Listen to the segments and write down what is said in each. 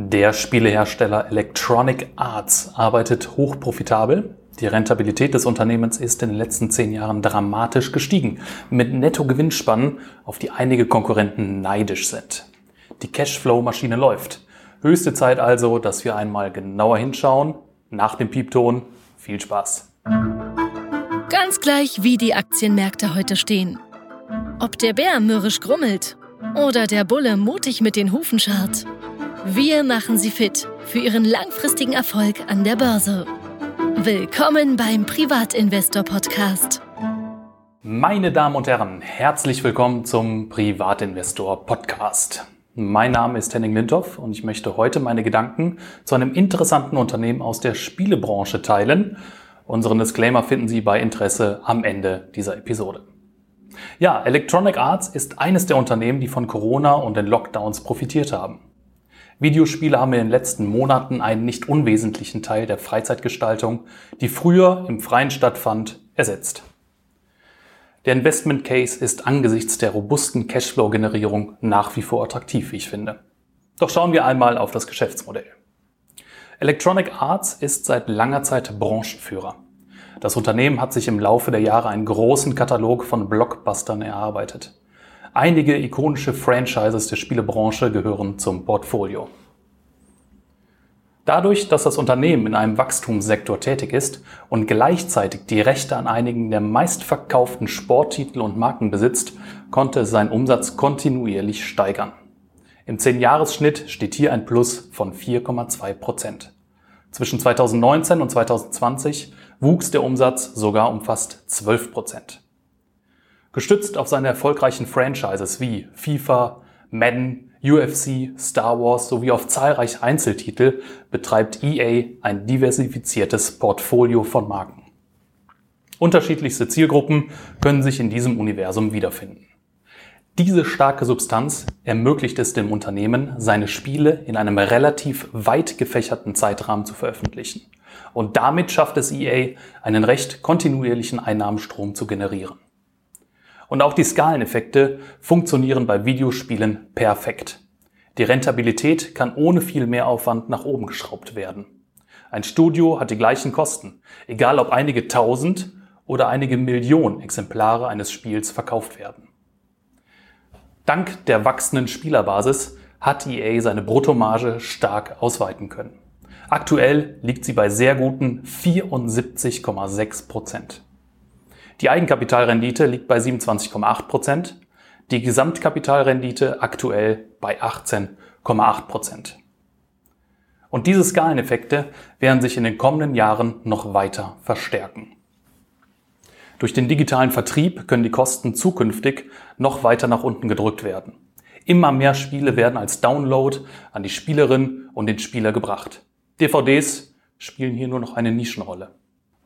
Der Spielehersteller Electronic Arts arbeitet hochprofitabel. Die Rentabilität des Unternehmens ist in den letzten zehn Jahren dramatisch gestiegen, mit Nettogewinnspannen, auf die einige Konkurrenten neidisch sind. Die Cashflow-Maschine läuft. Höchste Zeit also, dass wir einmal genauer hinschauen. Nach dem Piepton. Viel Spaß. Ganz gleich, wie die Aktienmärkte heute stehen. Ob der Bär mürrisch grummelt oder der Bulle mutig mit den Hufen scharrt. Wir machen Sie fit für Ihren langfristigen Erfolg an der Börse. Willkommen beim Privatinvestor Podcast. Meine Damen und Herren, herzlich willkommen zum Privatinvestor Podcast. Mein Name ist Henning Lindhoff und ich möchte heute meine Gedanken zu einem interessanten Unternehmen aus der Spielebranche teilen. Unseren Disclaimer finden Sie bei Interesse am Ende dieser Episode. Ja, Electronic Arts ist eines der Unternehmen, die von Corona und den Lockdowns profitiert haben. Videospiele haben in den letzten Monaten einen nicht unwesentlichen Teil der Freizeitgestaltung, die früher im Freien stattfand, ersetzt. Der Investment Case ist angesichts der robusten Cashflow-Generierung nach wie vor attraktiv, wie ich finde. Doch schauen wir einmal auf das Geschäftsmodell. Electronic Arts ist seit langer Zeit Branchenführer. Das Unternehmen hat sich im Laufe der Jahre einen großen Katalog von Blockbustern erarbeitet. Einige ikonische Franchises der Spielebranche gehören zum Portfolio. Dadurch, dass das Unternehmen in einem Wachstumssektor tätig ist und gleichzeitig die Rechte an einigen der meistverkauften Sporttitel und Marken besitzt, konnte es seinen Umsatz kontinuierlich steigern. Im 10-Jahres-Schnitt steht hier ein Plus von 4,2 Prozent. Zwischen 2019 und 2020 wuchs der Umsatz sogar um fast 12 Prozent. Gestützt auf seine erfolgreichen Franchises wie FIFA, Madden, UFC, Star Wars sowie auf zahlreiche Einzeltitel betreibt EA ein diversifiziertes Portfolio von Marken. Unterschiedlichste Zielgruppen können sich in diesem Universum wiederfinden. Diese starke Substanz ermöglicht es dem Unternehmen, seine Spiele in einem relativ weit gefächerten Zeitrahmen zu veröffentlichen. Und damit schafft es EA, einen recht kontinuierlichen Einnahmenstrom zu generieren. Und auch die Skaleneffekte funktionieren bei Videospielen perfekt. Die Rentabilität kann ohne viel Mehraufwand nach oben geschraubt werden. Ein Studio hat die gleichen Kosten, egal ob einige tausend oder einige Millionen Exemplare eines Spiels verkauft werden. Dank der wachsenden Spielerbasis hat EA seine Bruttomarge stark ausweiten können. Aktuell liegt sie bei sehr guten 74,6 Prozent. Die Eigenkapitalrendite liegt bei 27,8 Prozent, die Gesamtkapitalrendite aktuell bei 18,8 Prozent. Und diese Skaleneffekte werden sich in den kommenden Jahren noch weiter verstärken. Durch den digitalen Vertrieb können die Kosten zukünftig noch weiter nach unten gedrückt werden. Immer mehr Spiele werden als Download an die Spielerin und den Spieler gebracht. DVDs spielen hier nur noch eine Nischenrolle.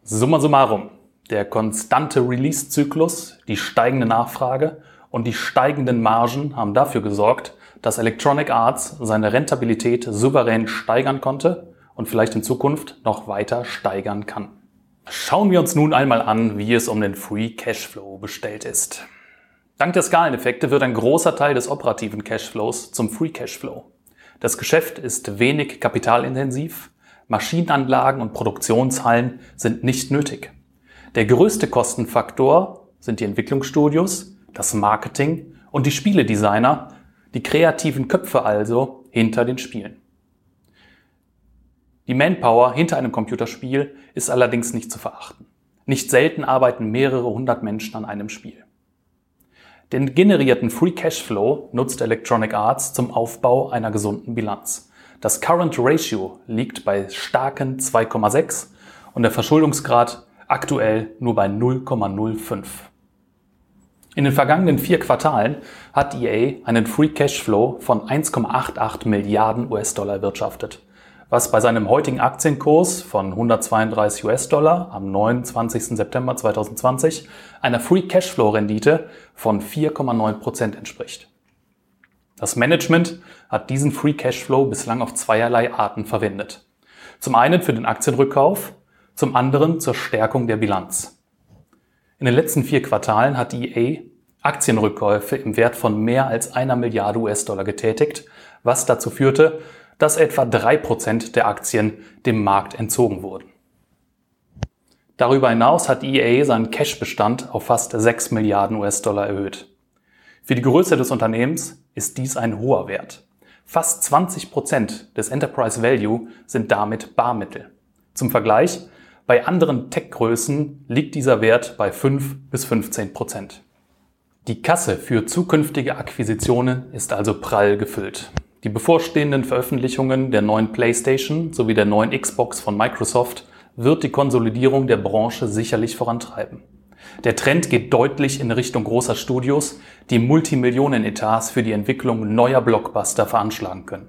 Summa summarum. Der konstante Release-Zyklus, die steigende Nachfrage und die steigenden Margen haben dafür gesorgt, dass Electronic Arts seine Rentabilität souverän steigern konnte und vielleicht in Zukunft noch weiter steigern kann. Schauen wir uns nun einmal an, wie es um den Free Cashflow bestellt ist. Dank der Skaleneffekte wird ein großer Teil des operativen Cashflows zum Free Cashflow. Das Geschäft ist wenig kapitalintensiv, Maschinenanlagen und Produktionshallen sind nicht nötig. Der größte Kostenfaktor sind die Entwicklungsstudios, das Marketing und die Spieledesigner, die kreativen Köpfe also hinter den Spielen. Die Manpower hinter einem Computerspiel ist allerdings nicht zu verachten. Nicht selten arbeiten mehrere hundert Menschen an einem Spiel. Den generierten Free Cashflow nutzt Electronic Arts zum Aufbau einer gesunden Bilanz. Das Current Ratio liegt bei starken 2,6 und der Verschuldungsgrad aktuell nur bei 0,05. In den vergangenen vier Quartalen hat EA einen Free Cashflow von 1,88 Milliarden US-Dollar erwirtschaftet, was bei seinem heutigen Aktienkurs von 132 US-Dollar am 29. September 2020 einer Free Cashflow-Rendite von 4,9 Prozent entspricht. Das Management hat diesen Free Cashflow bislang auf zweierlei Arten verwendet. Zum einen für den Aktienrückkauf zum anderen zur Stärkung der Bilanz. In den letzten vier Quartalen hat EA Aktienrückkäufe im Wert von mehr als einer Milliarde US-Dollar getätigt, was dazu führte, dass etwa 3% der Aktien dem Markt entzogen wurden. Darüber hinaus hat EA seinen Cash-Bestand auf fast 6 Milliarden US-Dollar erhöht. Für die Größe des Unternehmens ist dies ein hoher Wert. Fast 20 Prozent des Enterprise Value sind damit Barmittel. Zum Vergleich, bei anderen Tech-Größen liegt dieser Wert bei 5 bis 15 Prozent. Die Kasse für zukünftige Akquisitionen ist also prall gefüllt. Die bevorstehenden Veröffentlichungen der neuen PlayStation sowie der neuen Xbox von Microsoft wird die Konsolidierung der Branche sicherlich vorantreiben. Der Trend geht deutlich in Richtung großer Studios, die Multimillionen-Etats für die Entwicklung neuer Blockbuster veranschlagen können.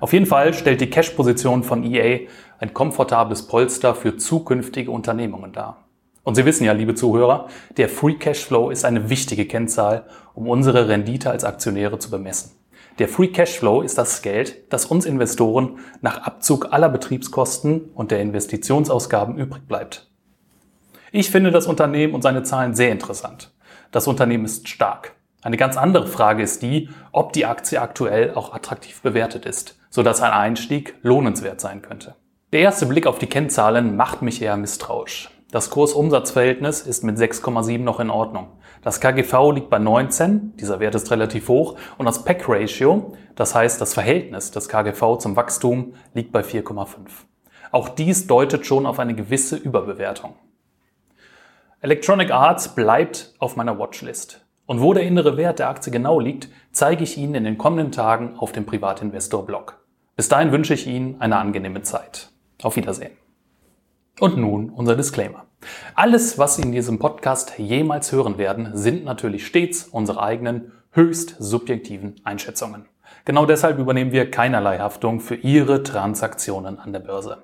Auf jeden Fall stellt die Cash-Position von EA ein komfortables Polster für zukünftige Unternehmungen dar. Und Sie wissen ja, liebe Zuhörer, der Free Cashflow ist eine wichtige Kennzahl, um unsere Rendite als Aktionäre zu bemessen. Der Free Cashflow ist das Geld, das uns Investoren nach Abzug aller Betriebskosten und der Investitionsausgaben übrig bleibt. Ich finde das Unternehmen und seine Zahlen sehr interessant. Das Unternehmen ist stark. Eine ganz andere Frage ist die, ob die Aktie aktuell auch attraktiv bewertet ist, sodass ein Einstieg lohnenswert sein könnte. Der erste Blick auf die Kennzahlen macht mich eher misstrauisch. Das Kurs-Umsatz-Verhältnis ist mit 6,7 noch in Ordnung. Das KGV liegt bei 19, dieser Wert ist relativ hoch, und das PEC-Ratio, das heißt das Verhältnis des KGV zum Wachstum, liegt bei 4,5. Auch dies deutet schon auf eine gewisse Überbewertung. Electronic Arts bleibt auf meiner Watchlist. Und wo der innere Wert der Aktie genau liegt, zeige ich Ihnen in den kommenden Tagen auf dem Privatinvestor-Blog. Bis dahin wünsche ich Ihnen eine angenehme Zeit. Auf Wiedersehen. Und nun unser Disclaimer. Alles, was Sie in diesem Podcast jemals hören werden, sind natürlich stets unsere eigenen, höchst subjektiven Einschätzungen. Genau deshalb übernehmen wir keinerlei Haftung für Ihre Transaktionen an der Börse.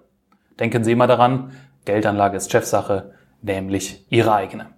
Denken Sie immer daran, Geldanlage ist Chefsache, nämlich ihre eigene.